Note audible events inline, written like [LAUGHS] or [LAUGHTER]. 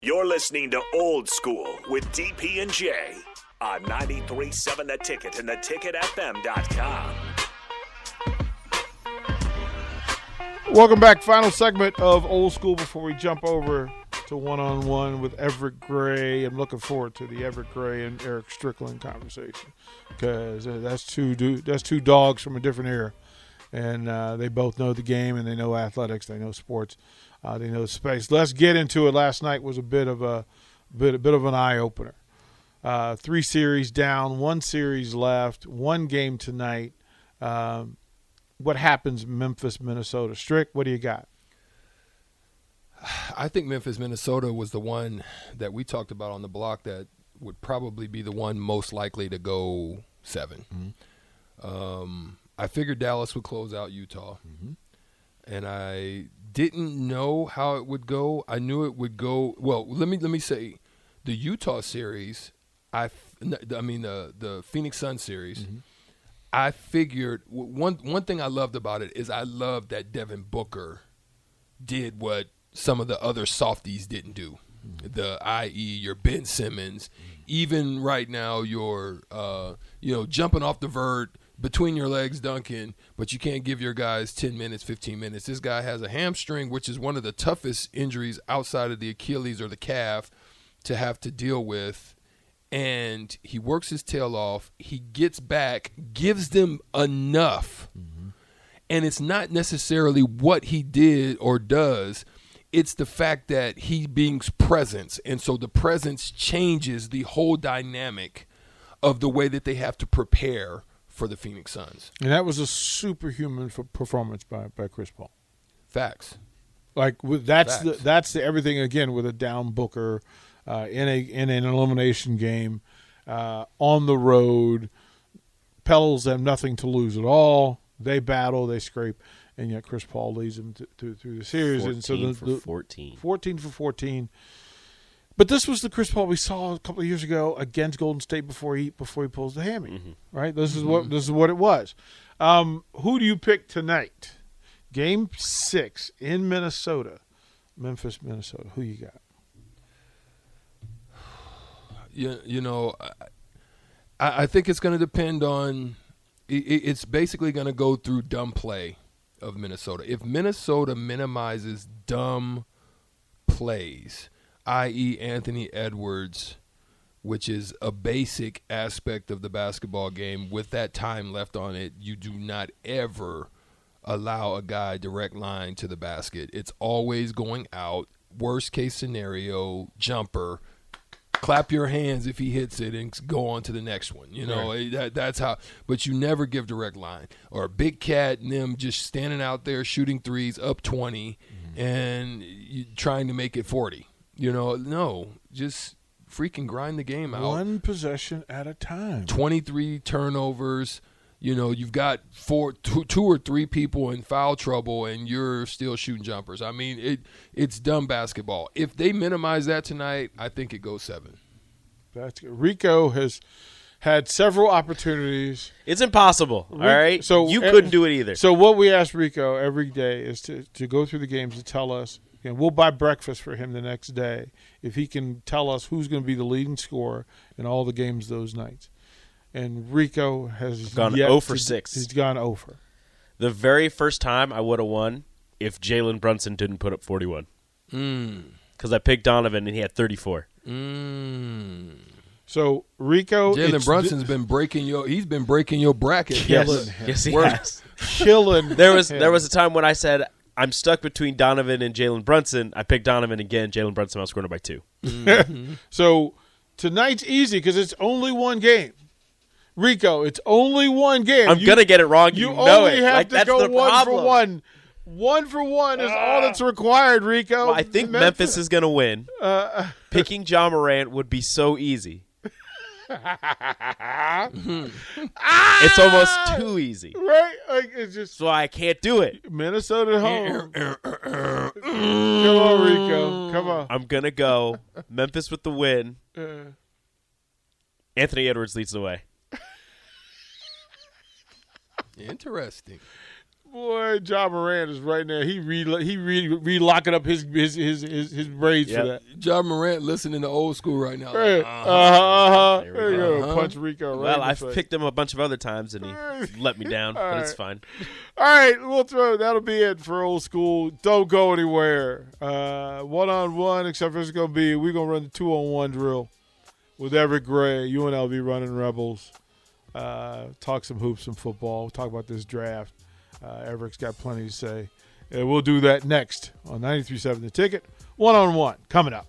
You're listening to Old School with DP and J on 93.7 The Ticket and theticketfm.com. Welcome back. Final segment of Old School before we jump over to one on one with Everett Gray. I'm looking forward to the Everett Gray and Eric Strickland conversation because that's two do- that's two dogs from a different era, and uh, they both know the game and they know athletics, they know sports, uh, they know space. Let's get into it. Last night was a bit of a bit a bit of an eye opener. Uh, three series down, one series left, one game tonight. Um, what happens Memphis, Minnesota? Strick, what do you got? I think Memphis, Minnesota was the one that we talked about on the block that would probably be the one most likely to go 7 Mm-hmm. Um, I figured Dallas would close out Utah, Mm-hmm. and I didn't know how it would go. I knew it would go well. Let me let me say, the Utah series, I, I mean the the Phoenix Sun series. Mm-hmm. I figured one one thing I loved about it is I loved that Devin Booker did what some of the other softies didn't do. The i.e. your Ben Simmons, even right now your uh, you know jumping off the vert between your legs dunking, but you can't give your guys 10 minutes, 15 minutes. This guy has a hamstring, which is one of the toughest injuries outside of the Achilles or the calf to have to deal with and he works his tail off. He gets back, gives them enough. Mm-hmm. And it's not necessarily what he did or does, it's the fact that he brings presence. And so the presence changes the whole dynamic of the way that they have to prepare for the Phoenix Suns. And that was a superhuman f- performance by, by Chris Paul. Facts. Like with, that's Facts. the that's the everything again with a down Booker uh, in a in an elimination game uh, on the road. Pels have nothing to lose at all. They battle, they scrape, and yet Chris Paul leads them to, to, through the series. and so 14 the, for the 14. 14 for 14. But this was the Chris Paul we saw a couple of years ago against Golden State before he before he pulls the hammy. Right? This is what this is what it was. Um, who do you pick tonight? Game six in Minnesota, Memphis, Minnesota. Who you got? [SIGHS] you, you know, I, I think it's going to depend on. It, it's basically going to go through dumb play of Minnesota. If Minnesota minimizes dumb plays, i.e., Anthony Edwards, which is a basic aspect of the basketball game, with that time left on it, you do not ever allow a guy direct line to the basket. It's always going out. Worst case scenario, jumper clap your hands if he hits it and go on to the next one. You know, eh, that, that's how. But you never give direct line or big cat and them just standing out there shooting threes up 20 and trying to make it forty. You know, no, just freaking grind the game out. One possession at a time. 23 turnovers. You know, you've got four, two, two or three people in foul trouble, and you're still shooting jumpers. I mean, it it's dumb basketball. If they minimize that tonight, I think it goes seven. That's good. Rico has had several opportunities. It's impossible. All right. So you uh, couldn't do it either. So what we ask Rico every day is to, to go through the games to tell us, and we'll buy breakfast for him the next day if he can tell us who's going to be the leading scorer in all the games those nights. And Rico has Gone yet 0 for to- 6. He's gone over. the very first time I would have won if Jalen Brunson didn't put up 41. Mm. Because I picked Donovan and he had 34. Mm. So Rico, Jalen it's Brunson's been breaking your. He's been breaking your bracket. Yes, Killing yes he has. killing. There was him. there was a time when I said I'm stuck between Donovan and Jalen Brunson. I picked Donovan again. Jalen Brunson outscored him by two. [LAUGHS] So tonight's easy because it's only one game. Rico, it's only one game. I'm You- gonna get it wrong. You, You, know only it. have Like, to go one problem. for one. One for one is all that's required, Rico. Well, I think Memphis is gonna win. Uh, [LAUGHS] Picking Ja Morant would be so easy. [LAUGHS] It's almost too easy. right. Like it's just So I can't do it. Minnesota home. Come on, Rico. Come on. I'm gonna go Memphis with the win. Uh, Anthony Edwards leads the way. Interesting. Boy, Ja Morant is right now. He re he re relocking up his his his his, his braids Yep. for that. Ja Morant listening to old school right now. Hey, Like, uh uh-huh. uh huh. There There you go. go. Uh-huh. Punch Rico. Right Well, I've face. picked him a bunch of other times and he let me down, All but it's fine. All right, we'll throw. That'll be it for old school. Don't go anywhere. Uh, one on one, except for it's gonna be we're gonna run the two on one drill with Everett Gray. UNLV running Rebels. Uh, talk some hoops, some football. talk about this draft. Uh, Everett's got plenty to say. And we'll do that next on 93.7 The Ticket. One on one coming up.